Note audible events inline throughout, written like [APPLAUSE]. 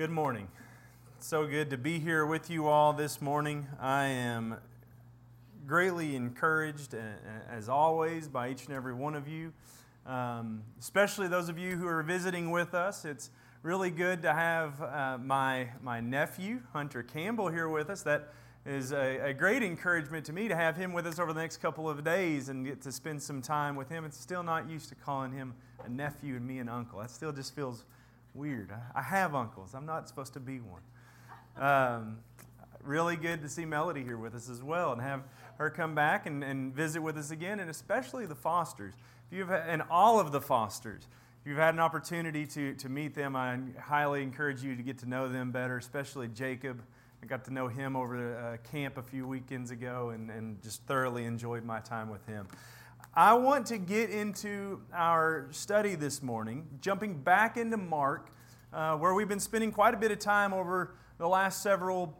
Good morning. So good to be here with you all this morning. I am greatly encouraged, as always, by each and every one of you, um, especially those of you who are visiting with us. It's really good to have uh, my, my nephew, Hunter Campbell, here with us. That is a, a, great encouragement to me to have him with us over the next couple of days and get to spend some time with him. It's still not used to calling him a nephew and me an uncle. That still just feels weird. I, have uncles. I'm not supposed to be one. Um, really good to see Melody here with us as well and have her come back and, and visit with us again, and especially the Fosters. If you've had, and all of the Fosters. If you've had an opportunity to, to meet them, I highly encourage you to get to know them better, especially Jacob. I got to know him over uh, camp a few weekends ago and, and just thoroughly enjoyed my time with him. I want to get into our study this morning, jumping back into Mark, uh, where we've been spending quite a bit of time over the last several,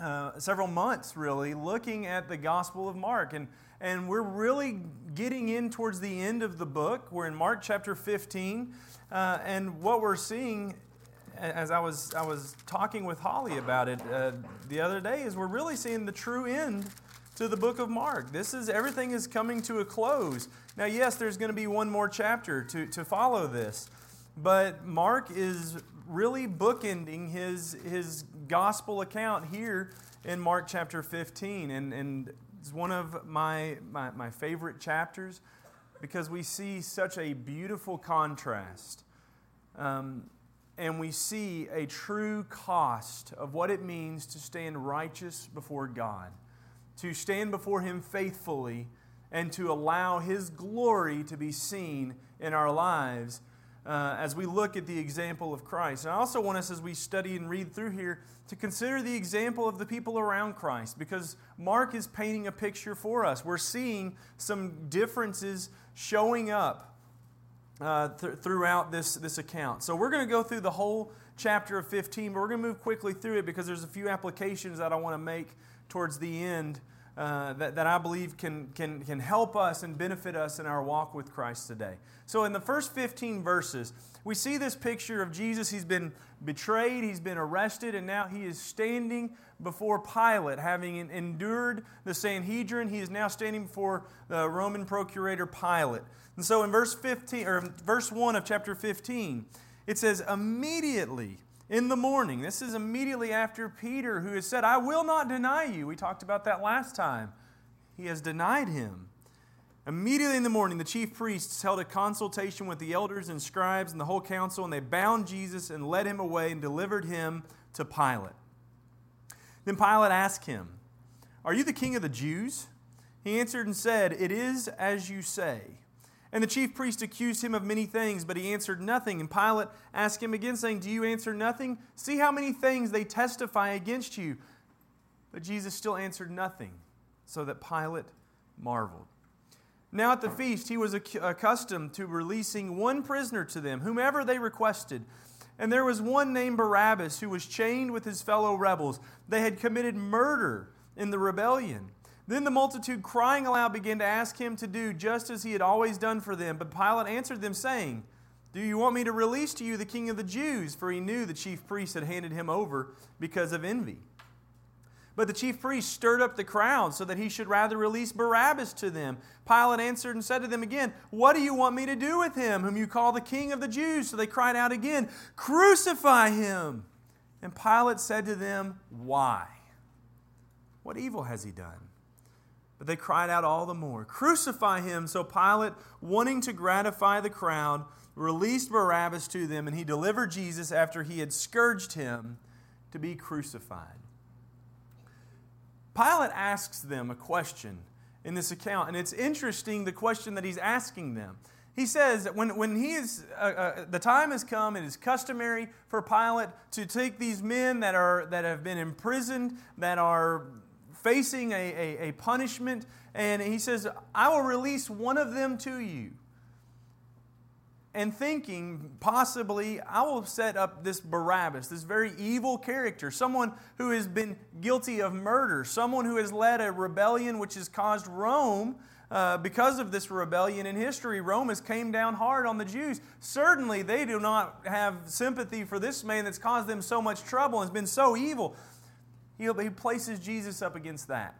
uh, several months, really, looking at the Gospel of Mark. And and we're really getting in towards the end of the book. We're in Mark chapter 15, uh, and what we're seeing, as I was I was talking with Holly about it uh, the other day, is we're really seeing the true end to the book of Mark. This is everything is coming to a close. Now, yes, there's going to be one more chapter to, to follow this, but Mark is really bookending his his gospel account here in Mark chapter 15. And, and it's one of my, my, my favorite chapters because we see such a beautiful contrast. Um, and we see a true cost of what it means to stand righteous before God, to stand before Him faithfully, and to allow His glory to be seen in our lives uh, as we look at the example of Christ. And I also want us, as we study and read through here, to consider the example of the people around Christ because Mark is painting a picture for us. We're seeing some differences showing up uh, th- throughout this, this account. So we're going to go through the whole chapter of 15, but we're going to move quickly through it because there's a few applications that I want to make towards the end uh, that, that I believe can, can, can help us and benefit us in our walk with Christ today. So, in the first 15 verses, we see this picture of Jesus. He's been betrayed, he's been arrested, and now he is standing before Pilate, having endured the Sanhedrin. He is now standing before the Roman procurator Pilate. And so, in verse 15 or verse 1 of chapter 15, it says, Immediately in the morning. This is immediately after Peter, who has said, I will not deny you. We talked about that last time. He has denied him. Immediately in the morning, the chief priests held a consultation with the elders and scribes and the whole council, and they bound Jesus and led him away and delivered him to Pilate. Then Pilate asked him, Are you the king of the Jews? He answered and said, It is as you say. And the chief priest accused him of many things, but he answered nothing. And Pilate asked him again, saying, Do you answer nothing? See how many things they testify against you. But Jesus still answered nothing, so that Pilate marveled. Now at the feast, he was accustomed to releasing one prisoner to them, whomever they requested. And there was one named Barabbas who was chained with his fellow rebels. They had committed murder in the rebellion. Then the multitude, crying aloud, began to ask him to do just as he had always done for them. But Pilate answered them, saying, Do you want me to release to you the king of the Jews? For he knew the chief priests had handed him over because of envy. But the chief priests stirred up the crowd so that he should rather release Barabbas to them. Pilate answered and said to them again, What do you want me to do with him, whom you call the king of the Jews? So they cried out again, Crucify him! And Pilate said to them, Why? What evil has he done? But they cried out all the more, Crucify him! So Pilate, wanting to gratify the crowd, released Barabbas to them, and he delivered Jesus after he had scourged him to be crucified. Pilate asks them a question in this account, and it's interesting the question that he's asking them. He says that when, when he is, uh, uh, the time has come, it is customary for Pilate to take these men that, are, that have been imprisoned, that are facing a, a, a punishment, and he says, I will release one of them to you and thinking possibly I will set up this Barabbas, this very evil character, someone who has been guilty of murder, someone who has led a rebellion which has caused Rome uh, because of this rebellion in history, Rome has came down hard on the Jews. Certainly, they do not have sympathy for this man that's caused them so much trouble and has been so evil. He, he places Jesus up against that.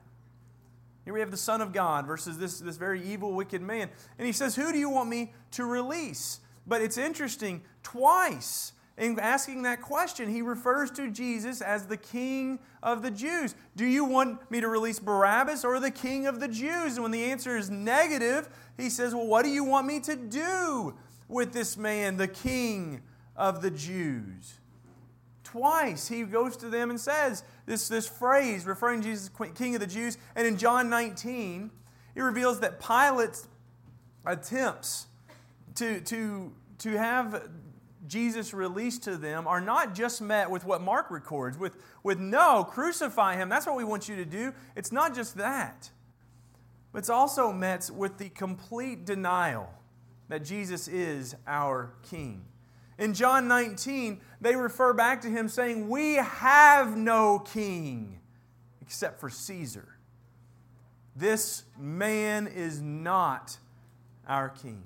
Here we have the Son of God versus this, this very evil, wicked man. And he says, Who do you want me to release? But it's interesting, twice in asking that question, he refers to Jesus as the King of the Jews. Do you want me to release Barabbas or the King of the Jews? And when the answer is negative, he says, Well, what do you want me to do with this man, the King of the Jews? Twice he goes to them and says this, this phrase referring to Jesus King of the Jews. And in John 19, it reveals that Pilate's attempts to, to, to have Jesus released to them are not just met with what Mark records, with, with no, crucify him. That's what we want you to do. It's not just that, but it's also met with the complete denial that Jesus is our King. In John 19, they refer back to him saying, We have no king except for Caesar. This man is not our king.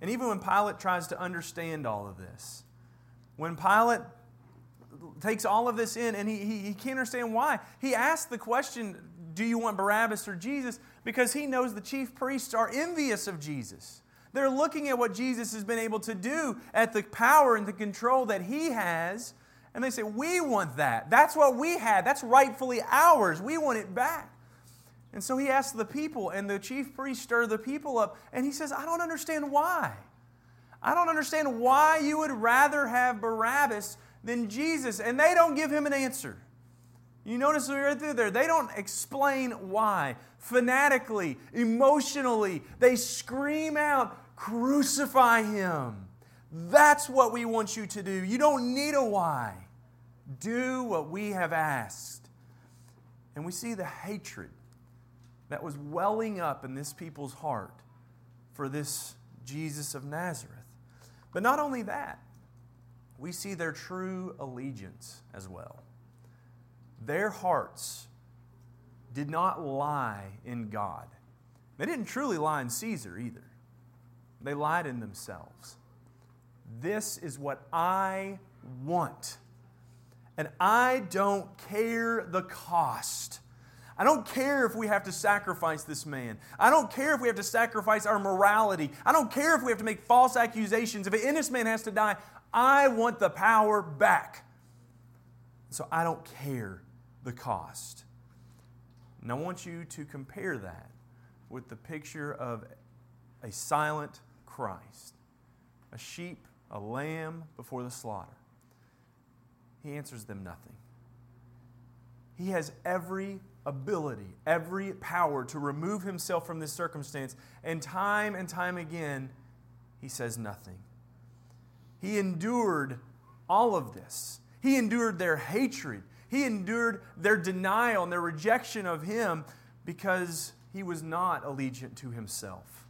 And even when Pilate tries to understand all of this, when Pilate takes all of this in and he, he, he can't understand why, he asks the question, Do you want Barabbas or Jesus? Because he knows the chief priests are envious of Jesus. They're looking at what Jesus has been able to do, at the power and the control that he has, and they say, We want that. That's what we had. That's rightfully ours. We want it back. And so he asks the people, and the chief priest stir the people up, and he says, I don't understand why. I don't understand why you would rather have Barabbas than Jesus. And they don't give him an answer. You notice right through there, they don't explain why. Fanatically, emotionally, they scream out, Crucify him. That's what we want you to do. You don't need a why. Do what we have asked. And we see the hatred that was welling up in this people's heart for this Jesus of Nazareth. But not only that, we see their true allegiance as well. Their hearts did not lie in God. They didn't truly lie in Caesar either. They lied in themselves. This is what I want. And I don't care the cost. I don't care if we have to sacrifice this man. I don't care if we have to sacrifice our morality. I don't care if we have to make false accusations. If an innocent man has to die, I want the power back. So I don't care the cost. And I want you to compare that with the picture of a silent Christ, a sheep, a lamb before the slaughter. He answers them nothing. He has every ability, every power to remove himself from this circumstance. And time and time again, he says nothing. He endured all of this. He endured their hatred. He endured their denial and their rejection of him because he was not allegiant to himself.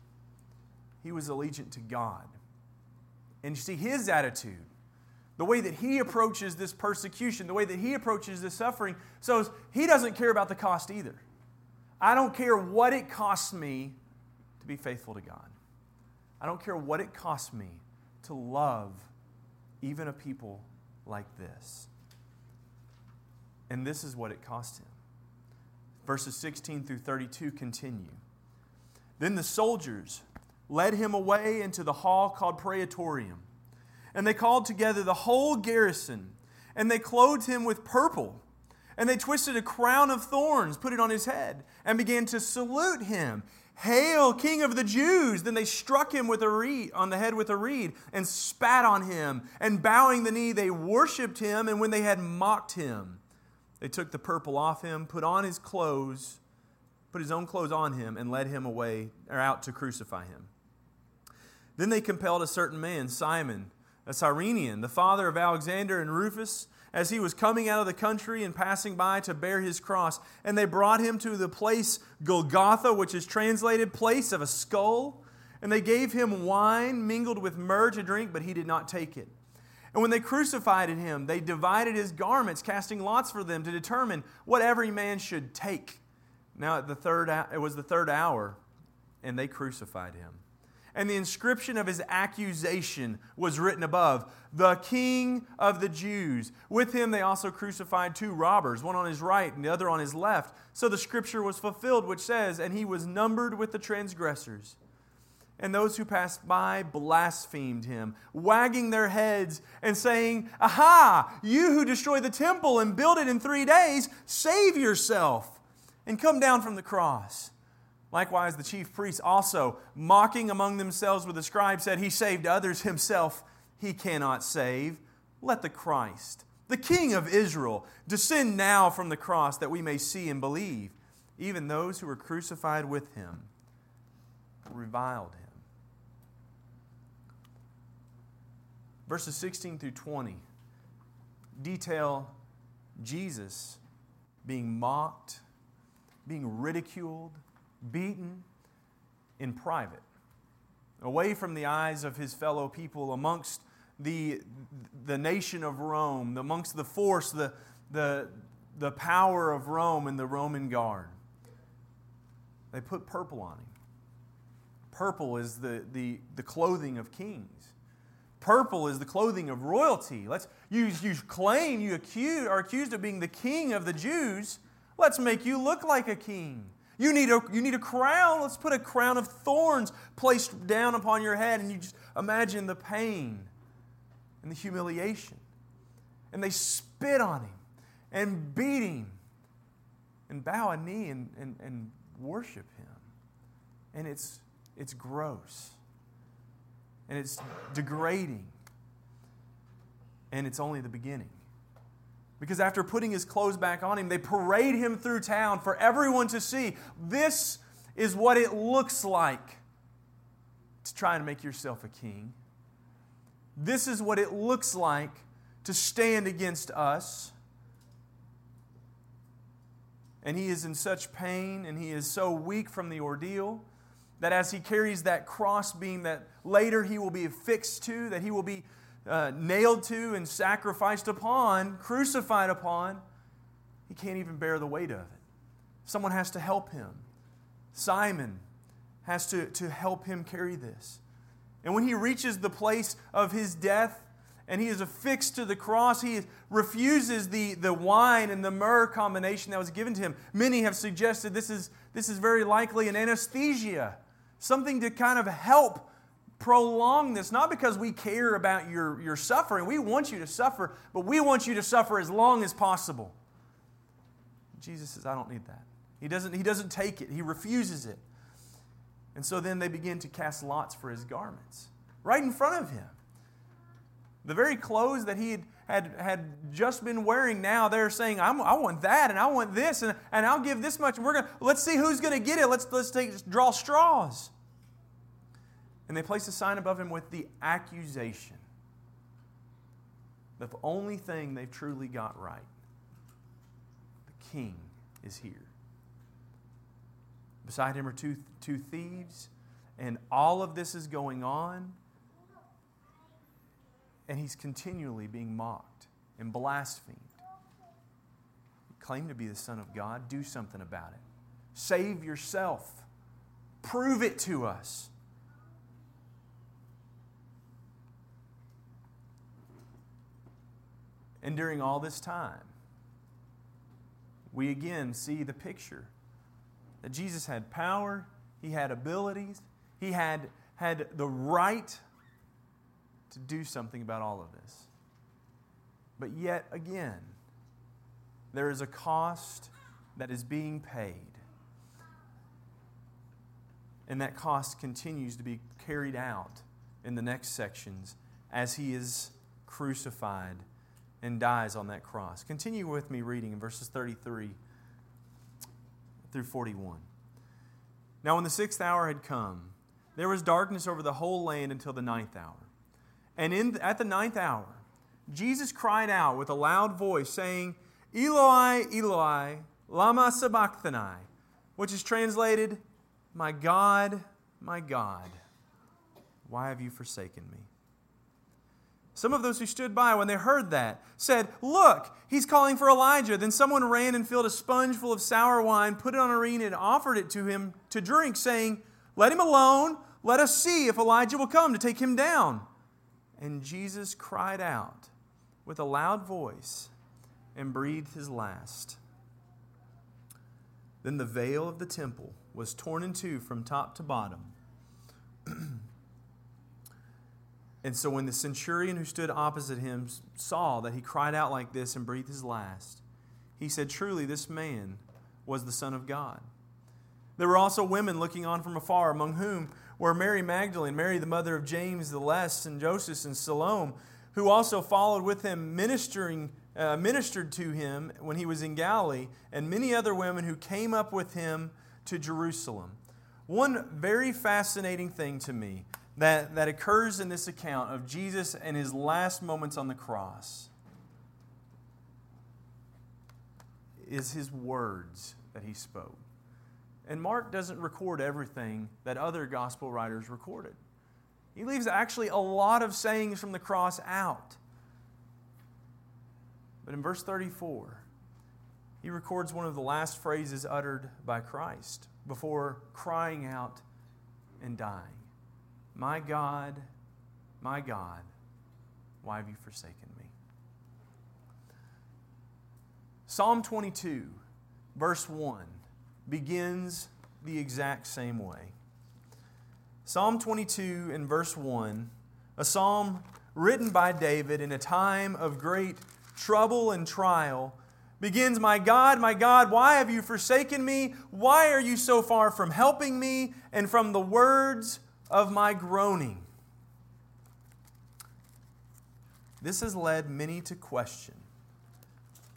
He was allegiant to God. And you see, his attitude the way that he approaches this persecution, the way that he approaches this suffering. So he doesn't care about the cost either. I don't care what it costs me to be faithful to God. I don't care what it costs me to love even a people like this. And this is what it cost him. Verses 16 through 32 continue. Then the soldiers led him away into the hall called Praetorium and they called together the whole garrison, and they clothed him with purple. And they twisted a crown of thorns, put it on his head, and began to salute him. Hail, King of the Jews! Then they struck him with a reed on the head with a reed and spat on him. And bowing the knee, they worshipped him. And when they had mocked him, they took the purple off him, put on his clothes, put his own clothes on him, and led him away or out to crucify him. Then they compelled a certain man, Simon a Cyrenian, the father of Alexander and Rufus, as he was coming out of the country and passing by to bear his cross. And they brought him to the place Golgotha, which is translated place of a skull. And they gave him wine mingled with myrrh to drink, but he did not take it. And when they crucified him, they divided his garments, casting lots for them to determine what every man should take. Now, at the third, it was the third hour, and they crucified him. And the inscription of his accusation was written above The King of the Jews. With him they also crucified two robbers, one on his right and the other on his left. So the scripture was fulfilled, which says, And he was numbered with the transgressors. And those who passed by blasphemed him, wagging their heads and saying, Aha, you who destroy the temple and build it in three days, save yourself and come down from the cross. Likewise, the chief priests also, mocking among themselves with the scribes, said, He saved others himself, he cannot save. Let the Christ, the King of Israel, descend now from the cross that we may see and believe. Even those who were crucified with him reviled him. Verses 16 through 20 detail Jesus being mocked, being ridiculed, beaten in private, away from the eyes of his fellow people, amongst the, the nation of Rome, amongst the force, the, the, the power of Rome and the Roman guard. They put purple on him. Purple is the, the, the clothing of kings. Purple is the clothing of royalty. Let's you, you claim you accuse, are accused of being the king of the Jews. Let's make you look like a king. You need a, you need a crown. Let's put a crown of thorns placed down upon your head, and you just imagine the pain and the humiliation. And they spit on him and beat him and bow a knee and, and, and worship him. And it's, it's gross. And it's degrading. And it's only the beginning. Because after putting his clothes back on him, they parade him through town for everyone to see. This is what it looks like to try and make yourself a king. This is what it looks like to stand against us. And he is in such pain and he is so weak from the ordeal that as he carries that crossbeam that later he will be affixed to, that he will be uh, nailed to and sacrificed upon, crucified upon, he can't even bear the weight of it. Someone has to help him. Simon has to, to help him carry this. And when he reaches the place of his death and he is affixed to the cross, he refuses the, the wine and the myrrh combination that was given to him. Many have suggested this is, this is very likely an anesthesia, something to kind of help prolong this, not because we care about your, your suffering. We want you to suffer, but we want you to suffer as long as possible. Jesus says, I don't need that. He doesn't, he doesn't take it, he refuses it. And so then they begin to cast lots for his garments right in front of him. The very clothes that he had, had, had just been wearing, now they're saying, i want that and I want this and, and I'll give this much. We're gonna, let's see who's going to get it. Let's, let's take, draw straws. And they placed a sign above him with the accusation the only thing they've truly got right the king is here. Beside him are two, two thieves, and all of this is going on, and he's continually being mocked and blasphemed. Claim to be the Son of God, do something about it. Save yourself, prove it to us. And during all this time, we again see the picture that Jesus had power, he had abilities, he had, had the right to do something about all of this. But yet again, there is a cost that is being paid. And that cost continues to be carried out in the next sections as he is crucified and dies on that cross. Continue with me reading in verses 33 through 41. Now, when the sixth hour had come, there was darkness over the whole land until the ninth hour. And in, at the ninth hour, Jesus cried out with a loud voice, saying, Eloi, Eloi, lama sabachthani, which is translated, My God, my God, why have you forsaken me? Some of those who stood by when they heard that said, Look, he's calling for Elijah. Then someone ran and filled a sponge full of sour wine, put it on a reed, and offered it to him to drink, saying, Let him alone. Let us see if Elijah will come to take him down. And Jesus cried out with a loud voice and breathed his last. Then the veil of the temple was torn in two from top to bottom. [CLEARS THROAT] and so when the centurion who stood opposite him saw that he cried out like this and breathed his last, he said, Truly, this man was the Son of God. There were also women looking on from afar, among whom were Mary Magdalene, Mary the mother of James the Less, and Joseph and Salome, who also followed with him, ministering, uh, ministered to him when he was in Galilee, and many other women who came up with him to Jerusalem. One very fascinating thing to me that, that occurs in this account of Jesus and his last moments on the cross is his words that he spoke. And Mark doesn't record everything that other gospel writers recorded. He leaves actually a lot of sayings from the cross out. But in verse 34, he records one of the last phrases uttered by Christ before crying out and dying My God, my God, why have you forsaken me? Psalm 22, verse 1 begins the exact same way. Psalm 22 and verse 1, a psalm written by David in a time of great trouble and trial, begins My God, my God, why have you forsaken me? Why are you so far from helping me and from the words of my groaning? This has led many to question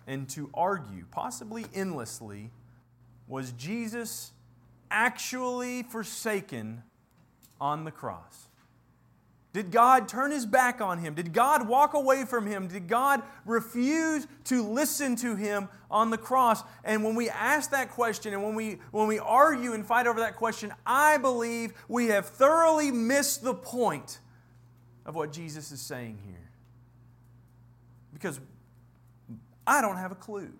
and to argue, possibly endlessly, was Jesus actually forsaken on the cross? Did God turn his back on him? Did God walk away from him? Did God refuse to listen to him on the cross? And when we ask that question and when we, when we argue and fight over that question, I believe we have thoroughly missed the point of what Jesus is saying here. Because I don't have a clue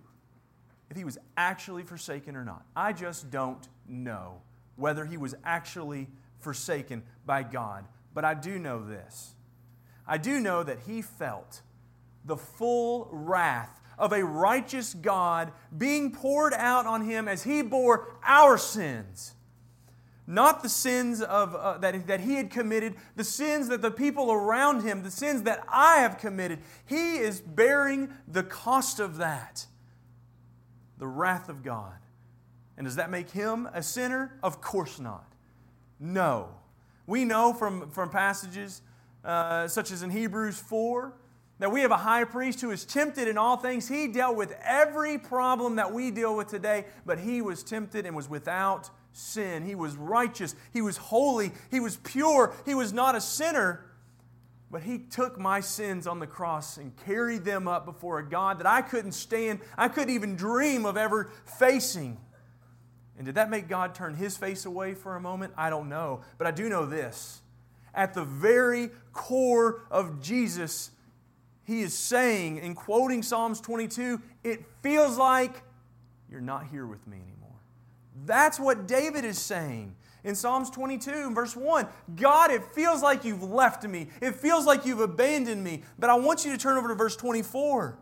if he was actually forsaken or not. I just don't know whether he was actually forsaken by God. But I do know this I do know that he felt the full wrath of a righteous God being poured out on him as he bore our sins. Not the sins of, uh, that, that he had committed, the sins that the people around him, the sins that I have committed. He is bearing the cost of that the wrath of God. And does that make him a sinner? Of course not. No. We know from, from passages uh, such as in Hebrews 4 that we have a high priest who is tempted in all things. He dealt with every problem that we deal with today, but he was tempted and was without sin. He was righteous. He was holy. He was pure. He was not a sinner. But he took my sins on the cross and carried them up before a God that I couldn't stand, I couldn't even dream of ever facing. And did that make God turn his face away for a moment? I don't know. But I do know this. At the very core of Jesus, he is saying, in quoting Psalms 22, it feels like you're not here with me anymore. That's what David is saying in Psalms 22, verse 1. God, it feels like you've left me. It feels like you've abandoned me. But I want you to turn over to verse 24.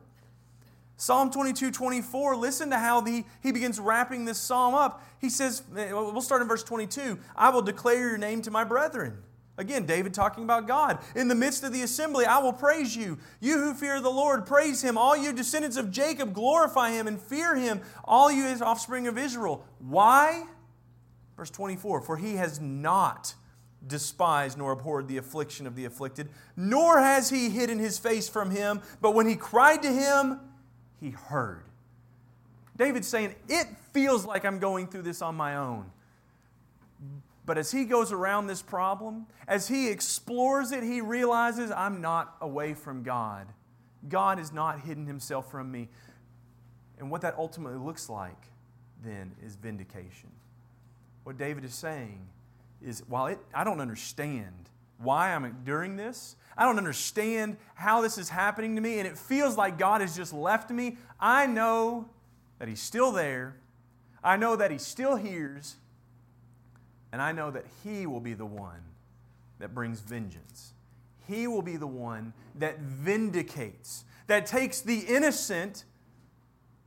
Psalm 22, 24, listen to how the, he begins wrapping this psalm up. He says, we'll start in verse 22 I will declare your name to my brethren. Again, David talking about God. In the midst of the assembly, I will praise you. You who fear the Lord, praise him. All you descendants of Jacob, glorify him and fear him. All you his offspring of Israel. Why? Verse 24 For he has not despised nor abhorred the affliction of the afflicted, nor has he hidden his face from him, but when he cried to him, he heard. David's saying, It feels like I'm going through this on my own. But as he goes around this problem, as he explores it, he realizes I'm not away from God. God has not hidden himself from me. And what that ultimately looks like then is vindication what David is saying is while it, I don't understand why I'm enduring this, I don't understand how this is happening to me, and it feels like God has just left me, I know that He's still there. I know that He still hears. And I know that He will be the one that brings vengeance. He will be the one that vindicates, that takes the innocent.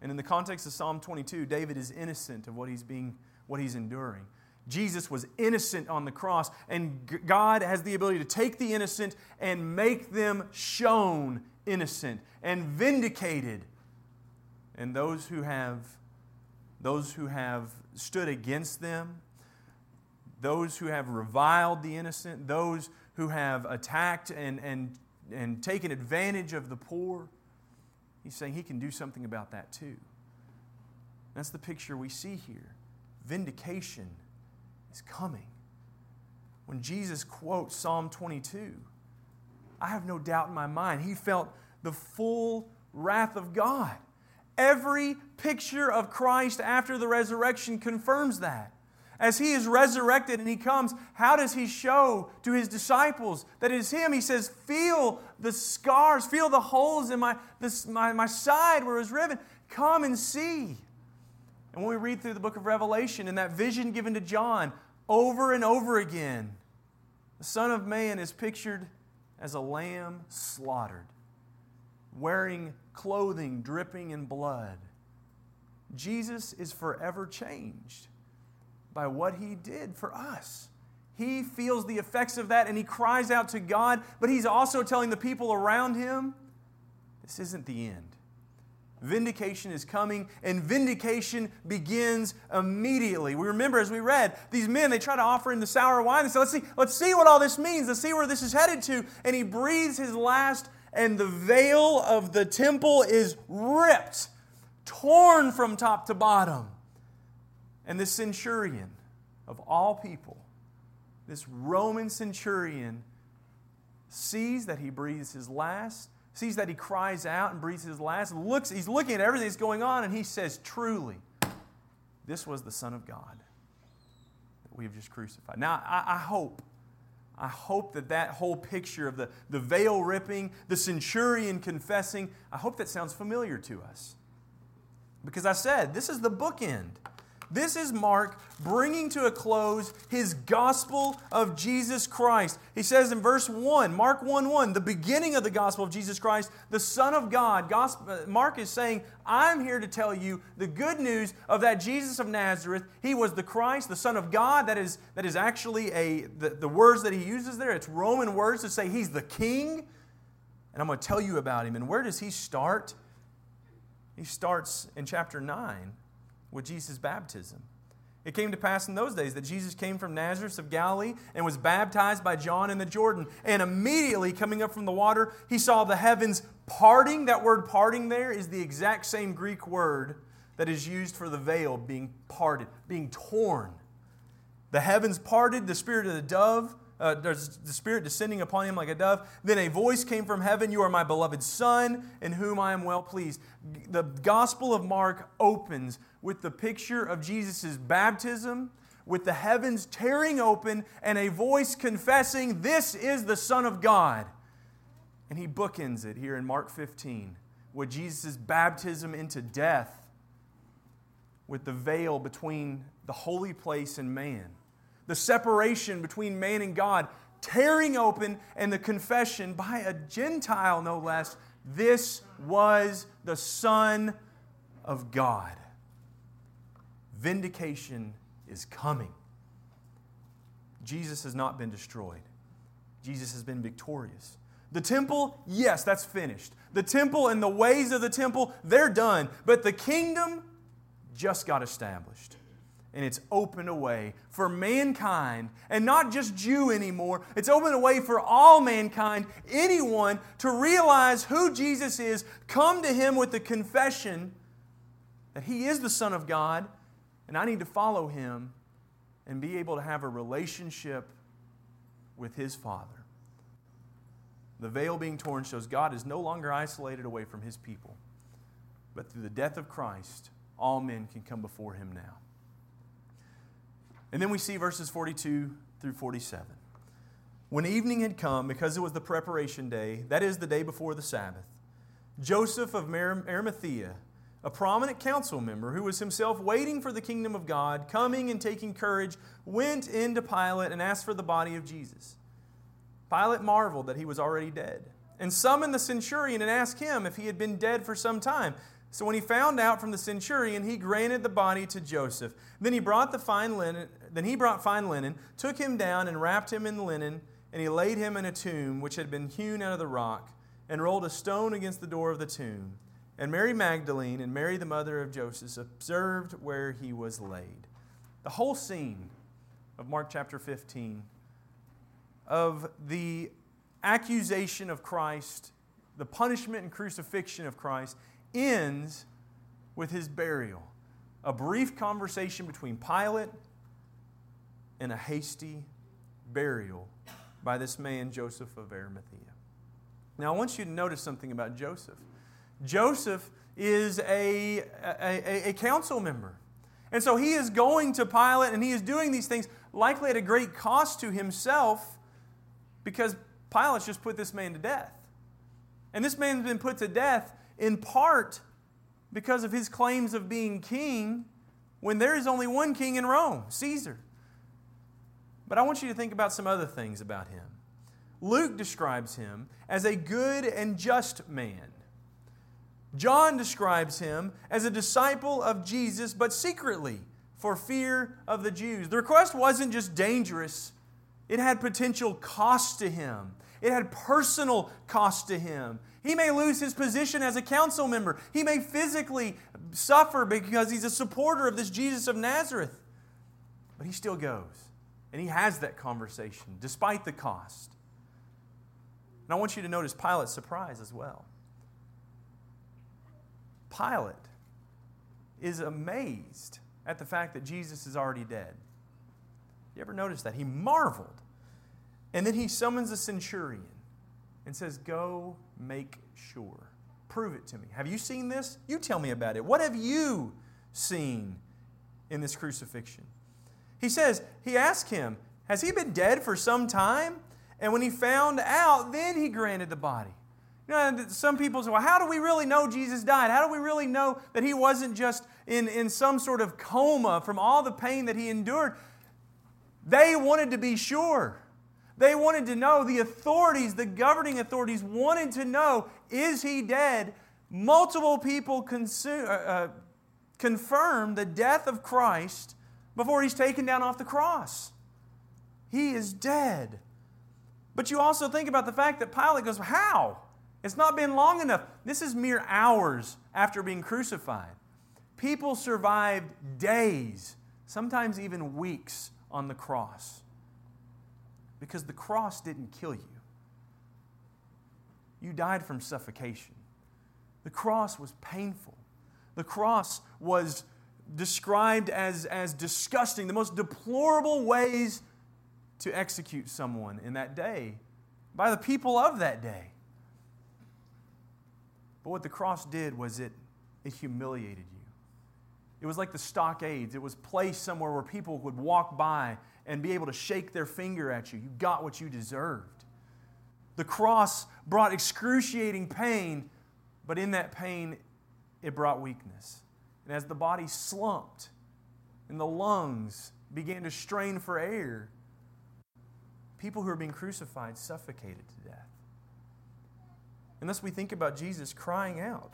And in the context of Psalm 22, David is innocent of what he's being what he's enduring. Jesus was innocent on the cross, and God has the ability to take the innocent and make them shown innocent and vindicated. And those who have those who have stood against them, those who have reviled the innocent, those who have attacked and, and, and taken advantage of the poor, he's saying he can do something about that too. That's the picture we see here. Vindication is coming. When Jesus quotes Psalm 22, I have no doubt in my mind he felt the full wrath of God. Every picture of Christ after the resurrection confirms that. As he is resurrected and he comes, how does he show to his disciples that it is him? He says, Feel the scars, feel the holes in my, this, my, my side where it was riven. Come and see. And when we read through the book of Revelation and that vision given to John over and over again, the Son of Man is pictured as a lamb slaughtered, wearing clothing dripping in blood. Jesus is forever changed by what he did for us. He feels the effects of that and he cries out to God, but he's also telling the people around him this isn't the end. Vindication is coming, and vindication begins immediately. We remember as we read, these men, they try to offer him the sour wine. They say, let's see, let's see what all this means. Let's see where this is headed to. And he breathes his last, and the veil of the temple is ripped, torn from top to bottom. And this centurion, of all people, this Roman centurion, sees that he breathes his last sees that he cries out and breathes his last, looks, he's looking at everything that's going on, and he says, Truly, this was the Son of God that we have just crucified. Now, I, I hope, I hope that that whole picture of the, the veil ripping, the centurion confessing, I hope that sounds familiar to us. Because I said, this is the bookend. This is Mark bringing to a close his gospel of Jesus Christ. He says in verse 1, Mark 1 1, the beginning of the gospel of Jesus Christ, the Son of God. Mark is saying, I'm here to tell you the good news of that Jesus of Nazareth. He was the Christ, the Son of God. That is, that is actually a, the, the words that he uses there, it's Roman words to say he's the king. And I'm going to tell you about him. And where does he start? He starts in chapter 9 with Jesus' baptism. It came to pass in those days that Jesus came from Nazareth of Galilee and was baptized by John in the Jordan. And immediately coming up from the water, he saw the heavens parting. That word parting there is the exact same Greek word that is used for the veil being parted, being torn. The heavens parted, the spirit of the dove uh, there's the Spirit descending upon him like a dove. Then a voice came from heaven You are my beloved Son, in whom I am well pleased. The Gospel of Mark opens with the picture of Jesus' baptism, with the heavens tearing open, and a voice confessing, This is the Son of God. And he bookends it here in Mark 15 with Jesus' baptism into death, with the veil between the holy place and man the separation between man and God tearing open, and the confession by a Gentile, no less, this was the Son of God. Vindication is coming. Jesus has not been destroyed, Jesus has been victorious. The temple, yes, that's finished. The temple and the ways of the temple, they're done. But the kingdom just got established and it's opened a way for mankind, and not just Jew anymore. It's opened a way for all mankind, anyone, to realize who Jesus is, come to Him with the confession that He is the Son of God, and I need to follow Him and be able to have a relationship with His Father. The veil being torn shows God is no longer isolated away from His people, but through the death of Christ, all men can come before Him now. And then we see verses 42 through 47. When evening had come, because it was the preparation day, that is the day before the Sabbath, Joseph of Arimathea, a prominent council member who was himself waiting for the kingdom of God, coming and taking courage, went into Pilate and asked for the body of Jesus. Pilate marveled that he was already dead and summoned the centurion and asked him if he had been dead for some time. So when he found out from the centurion, he granted the body to Joseph. Then he brought the fine linen, then he brought fine linen, took him down and wrapped him in linen, and he laid him in a tomb which had been hewn out of the rock, and rolled a stone against the door of the tomb. And Mary Magdalene and Mary, the mother of Joseph, observed where he was laid. The whole scene of Mark chapter 15 of the accusation of Christ, the punishment and crucifixion of Christ, ends with his burial. A brief conversation between Pilate and a hasty burial by this man, Joseph of Arimathea. Now, I want you to notice something about Joseph. Joseph is a, a, a, council member. And so he is going to Pilate and he is doing these things likely at a great cost to himself because Pilate's just put this man to death. And this man's been put to death in part because of his claims of being king when there is only one king in Rome, Caesar. But I want you to think about some other things about him. Luke describes him as a good and just man. John describes him as a disciple of Jesus, but secretly for fear of the Jews. The request wasn't just dangerous, it had potential cost to him. It had personal cost to him. He may lose his position as a council member. He may physically suffer because he's a supporter of this Jesus of Nazareth. But he still goes. And he has that conversation despite the cost. And I want you to notice Pilate's surprise as well. Pilate is amazed at the fact that Jesus is already dead. You ever notice that? He marveled. And then he summons a centurion and says, Go make sure. Prove it to me. Have you seen this? You tell me about it. What have you seen in this crucifixion? He says, He asked him, Has he been dead for some time? And when he found out, then he granted the body. You know, some people say, well, how do we really know Jesus died? How do we really know that he wasn't just in, in some sort of coma from all the pain that he endured? They wanted to be sure. They wanted to know, the authorities, the governing authorities wanted to know, is he dead? Multiple people consume, uh, uh, confirm the death of Christ before he's taken down off the cross. He is dead. But you also think about the fact that Pilate goes, How? It's not been long enough. This is mere hours after being crucified. People survived days, sometimes even weeks, on the cross because the cross didn't kill you. You died from suffocation. The cross was painful. The cross was described as, as disgusting, the most deplorable ways to execute someone in that day by the people of that day. But what the cross did was it, it humiliated you. It was like the stockades. It was placed somewhere where people would walk by and be able to shake their finger at you. You got what you deserved. The cross brought excruciating pain, but in that pain, it brought weakness. And as the body slumped and the lungs began to strain for air, people who were being crucified suffocated to death. And thus we think about Jesus crying out.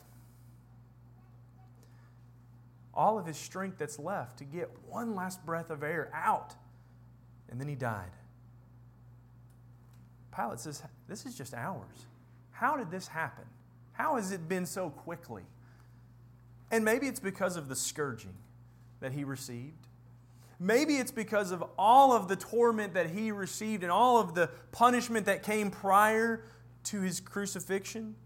All of his strength that's left to get one last breath of air out and then he died. Pilate says, This is just hours. How did this happen? How has it been so quickly? And maybe it's because of the scourging that he received. Maybe it's because of all of the torment that he received and all of the punishment that came prior to his crucifixion.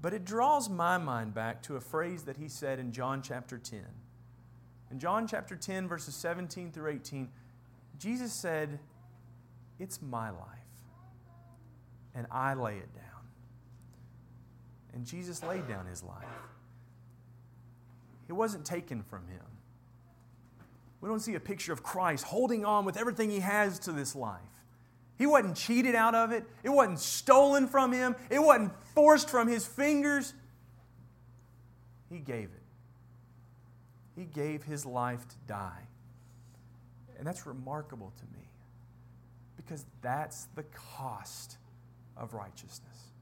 But it draws my mind back to a phrase that he said in John chapter 10. In John chapter 10, verses 17 through 18, Jesus said, It's my life, and I lay it down. And Jesus laid down his life. It wasn't taken from him. We don't see a picture of Christ holding on with everything he has to this life. He wasn't cheated out of it, it wasn't stolen from him, it wasn't forced from his fingers. He gave it. He gave his life to die. And that's remarkable to me because that's the cost of righteousness.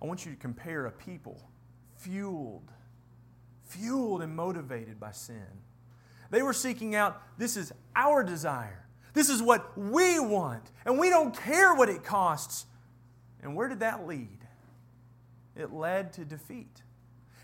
I want you to compare a people fueled, fueled and motivated by sin. They were seeking out this is our desire. This is what we want. And we don't care what it costs. And where did that lead? It led to defeat.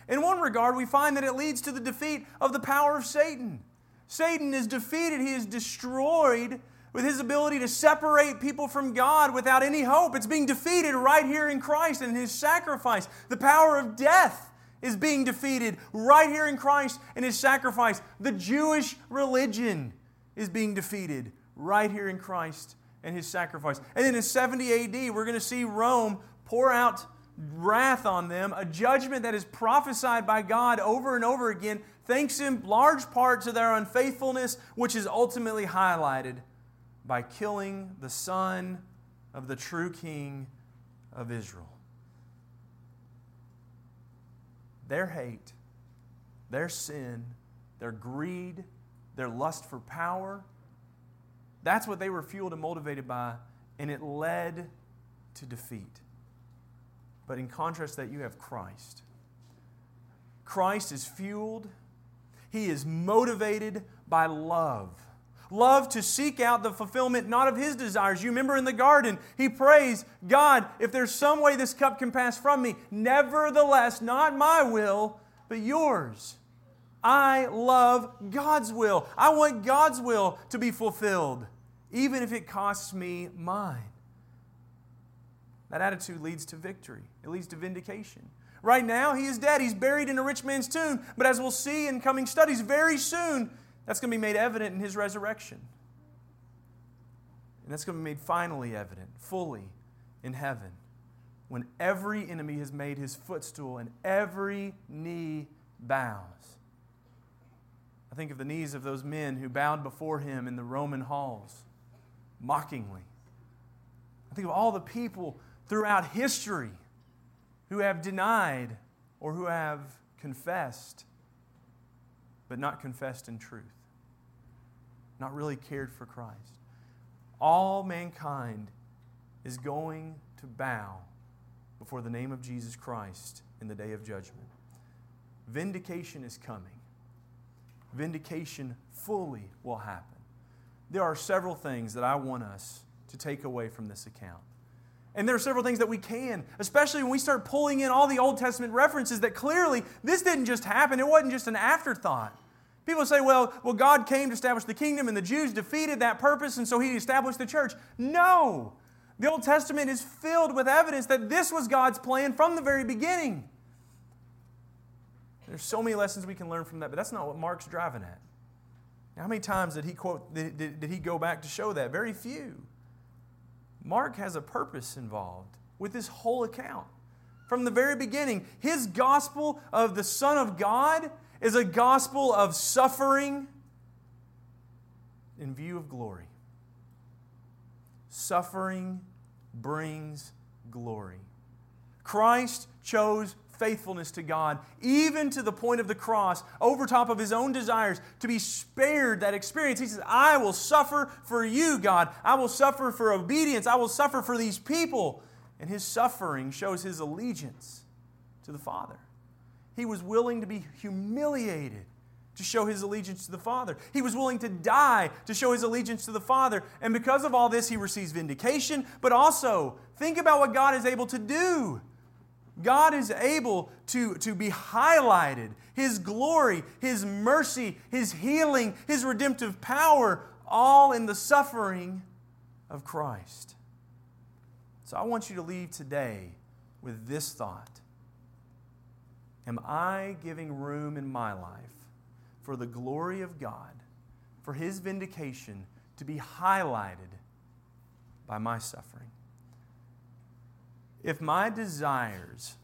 In one regard, we find that it leads to the defeat of the power of Satan. Satan is defeated, he is destroyed with his ability to separate people from God without any hope. It's being defeated right here in Christ and his sacrifice. The power of death is being defeated right here in Christ and his sacrifice. The Jewish religion is being defeated right here in Christ and his sacrifice. And then in 70 AD, we're going to see Rome pour out wrath on them, a judgment that is prophesied by God over and over again, thanks in large part to their unfaithfulness, which is ultimately highlighted by killing the son of the true king of Israel. Their hate, their sin, their greed, their lust for power, that's what they were fueled and motivated by, and it led to defeat. But in contrast, that you have Christ. Christ is fueled, he is motivated by love. Love to seek out the fulfillment not of his desires. You remember in the garden, he prays, God, if there's some way this cup can pass from me, nevertheless, not my will, but yours. I love God's will. I want God's will to be fulfilled, even if it costs me mine. That attitude leads to victory, it leads to vindication. Right now, he is dead. He's buried in a rich man's tomb. But as we'll see in coming studies, very soon, that's going to be made evident in his resurrection. And that's going to be made finally evident, fully, in heaven, when every enemy has made his footstool and every knee bows. I think of the knees of those men who bowed before him in the Roman halls, mockingly. I think of all the people throughout history who have denied or who have confessed, but not confessed in truth, not really cared for Christ. All mankind is going to bow before the name of Jesus Christ in the day of judgment. Vindication is coming. Vindication fully will happen. There are several things that I want us to take away from this account. And there are several things that we can, especially when we start pulling in all the Old Testament references that clearly this didn't just happen. It wasn't just an afterthought. People say, well, well, God came to establish the kingdom and the Jews defeated that purpose and so he established the church. No. The Old Testament is filled with evidence that this was God's plan from the very beginning. There's so many lessons we can learn from that, but that's not what Mark's driving at. How many times did he quote did, did, did he go back to show that? Very few. Mark has a purpose involved with this whole account. From the very beginning, his gospel of the Son of God is a gospel of suffering in view of glory. Suffering brings glory. Christ chose faithfulness to God, even to the point of the cross, over top of his own desires, to be spared that experience. He says, I will suffer for you, God. I will suffer for obedience. I will suffer for these people. And his suffering shows his allegiance to the Father. He was willing to be humiliated to show his allegiance to the Father. He was willing to die to show his allegiance to the Father. And because of all this, he receives vindication, but also think about what God is able to do God is able to, to be highlighted. His glory, His mercy, His healing, His redemptive power, all in the suffering of Christ. So I want you to leave today with this thought Am I giving room in my life for the glory of God, for His vindication to be highlighted by my suffering? If my desires,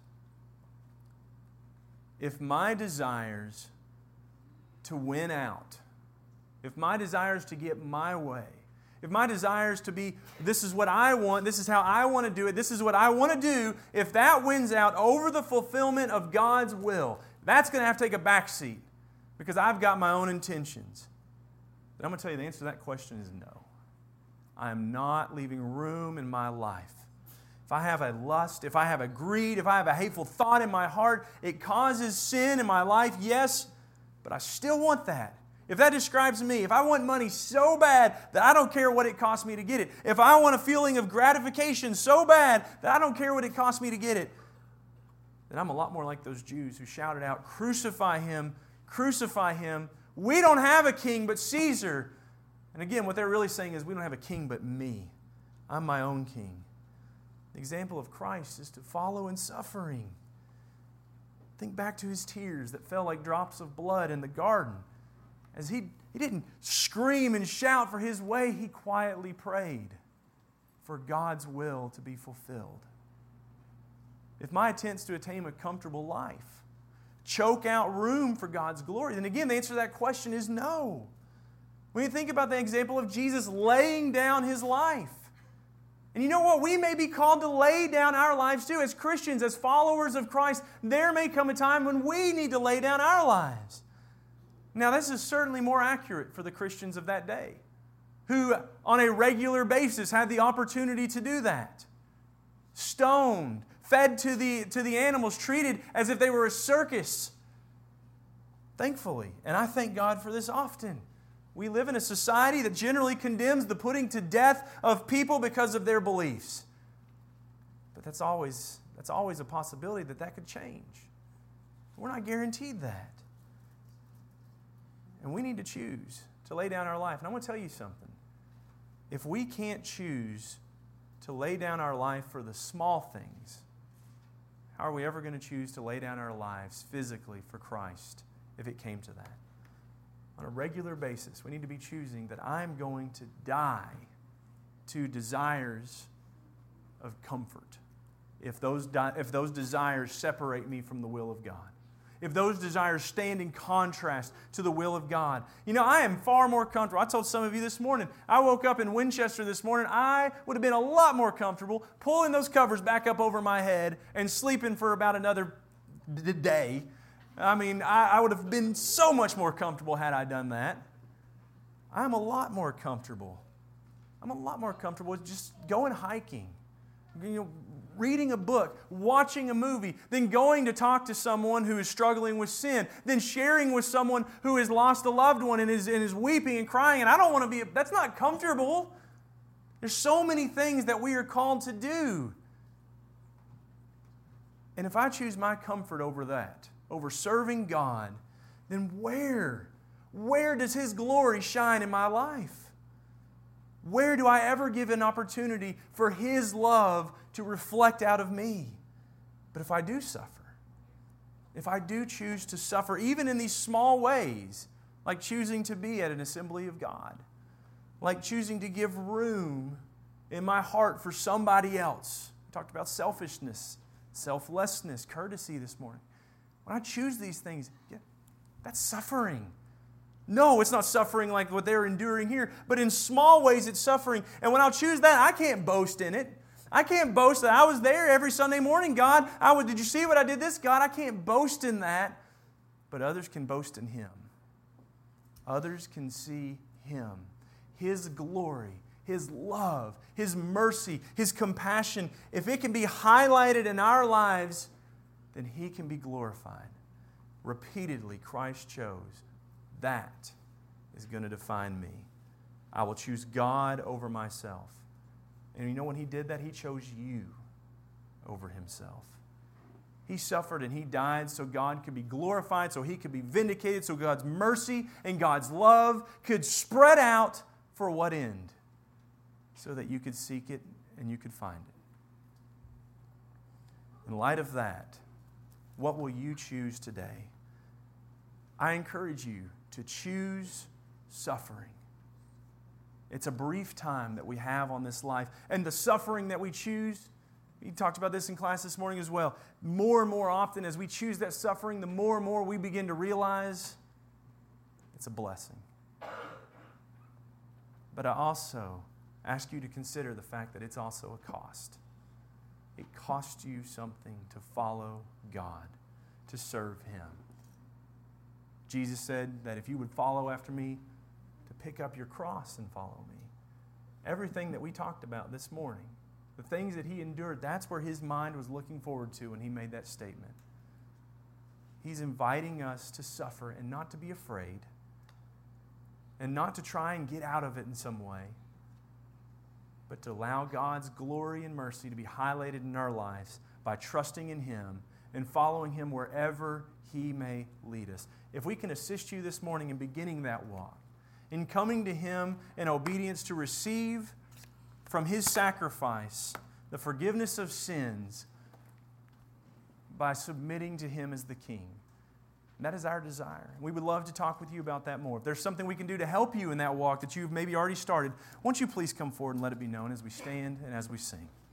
if my desires to win out, if my desires to get my way, if my desires to be, this is what I want, this is how I want to do it, this is what I want to do, if that wins out over the fulfillment of God's will, That's going to have to take a back seat because I've got my own intentions. But I'm going to tell you the answer to that question is no. I am not leaving room in my life. If I have a lust, if I have a greed, if I have a hateful thought in my heart, it causes sin in my life, yes, but I still want that. If that describes me, if I want money so bad that I don't care what it costs me to get it, if I want a feeling of gratification so bad that I don't care what it costs me to get it, then I'm a lot more like those Jews who shouted out, Crucify him, crucify him. We don't have a king but Caesar. And again, what they're really saying is, We don't have a king but me. I'm my own king. The example of Christ is to follow in suffering. Think back to his tears that fell like drops of blood in the garden. As he, he didn't scream and shout for his way, he quietly prayed for God's will to be fulfilled. If my attempts to attain a comfortable life choke out room for God's glory, then again, the answer to that question is no. When you think about the example of Jesus laying down his life, and you know what? We may be called to lay down our lives too. As Christians, as followers of Christ, there may come a time when we need to lay down our lives. Now, this is certainly more accurate for the Christians of that day, who on a regular basis had the opportunity to do that. Stoned, fed to the, to the animals, treated as if they were a circus. Thankfully, and I thank God for this often. We live in a society that generally condemns the putting to death of people because of their beliefs. But that's always, that's always a possibility that that could change. We're not guaranteed that. And we need to choose to lay down our life. And I want to tell you something. If we can't choose to lay down our life for the small things, how are we ever going to choose to lay down our lives physically for Christ if it came to that? On a regular basis, we need to be choosing that I'm going to die to desires of comfort if those, if those desires separate me from the will of God if those desires stand in contrast to the will of God. You know, I am far more comfortable. I told some of you this morning, I woke up in Winchester this morning. I would have been a lot more comfortable pulling those covers back up over my head and sleeping for about another day. I mean, I, I would have been so much more comfortable had I done that. I'm a lot more comfortable. I'm a lot more comfortable just going hiking. You know, reading a book, watching a movie, then going to talk to someone who is struggling with sin, then sharing with someone who has lost a loved one and is, and is weeping and crying. And I don't want to be, that's not comfortable. There's so many things that we are called to do. And if I choose my comfort over that, over serving God, then where, where does His glory shine in my life? Where do I ever give an opportunity for His love to reflect out of me? But if I do suffer, if I do choose to suffer, even in these small ways, like choosing to be at an assembly of God, like choosing to give room in my heart for somebody else. We talked about selfishness, selflessness, courtesy this morning. When I choose these things, yeah, that's suffering. No, it's not suffering like what they're enduring here, but in small ways it's suffering. And when I'll choose that, I can't boast in it. I can't boast that I was there every Sunday morning. God, I would, did you see what I did this? God, I can't boast in that. But others can boast in Him. Others can see Him, His glory, His love, His mercy, His compassion. If it can be highlighted in our lives, then He can be glorified. Repeatedly, Christ chose that is going to define me. I will choose God over myself. And you know when he did that? He chose you over himself. He suffered and he died so God could be glorified, so he could be vindicated, so God's mercy and God's love could spread out for what end? So that you could seek it and you could find it. In light of that, what will you choose today? I encourage you to choose suffering. It's a brief time that we have on this life. And the suffering that we choose, we talked about this in class this morning as well. More and more often, as we choose that suffering, the more and more we begin to realize it's a blessing. But I also ask you to consider the fact that it's also a cost. It costs you something to follow God, to serve Him. Jesus said that if you would follow after me, to pick up your cross and follow me. Everything that we talked about this morning, the things that he endured, that's where his mind was looking forward to when he made that statement. He's inviting us to suffer and not to be afraid and not to try and get out of it in some way, but to allow God's glory and mercy to be highlighted in our lives by trusting in Him and following Him wherever He may lead us. If we can assist you this morning in beginning that walk, in coming to Him in obedience to receive from His sacrifice the forgiveness of sins by submitting to Him as the King. That is our desire. We would love to talk with you about that more. If there's something we can do to help you in that walk that you've maybe already started, won't you please come forward and let it be known as we stand and as we sing?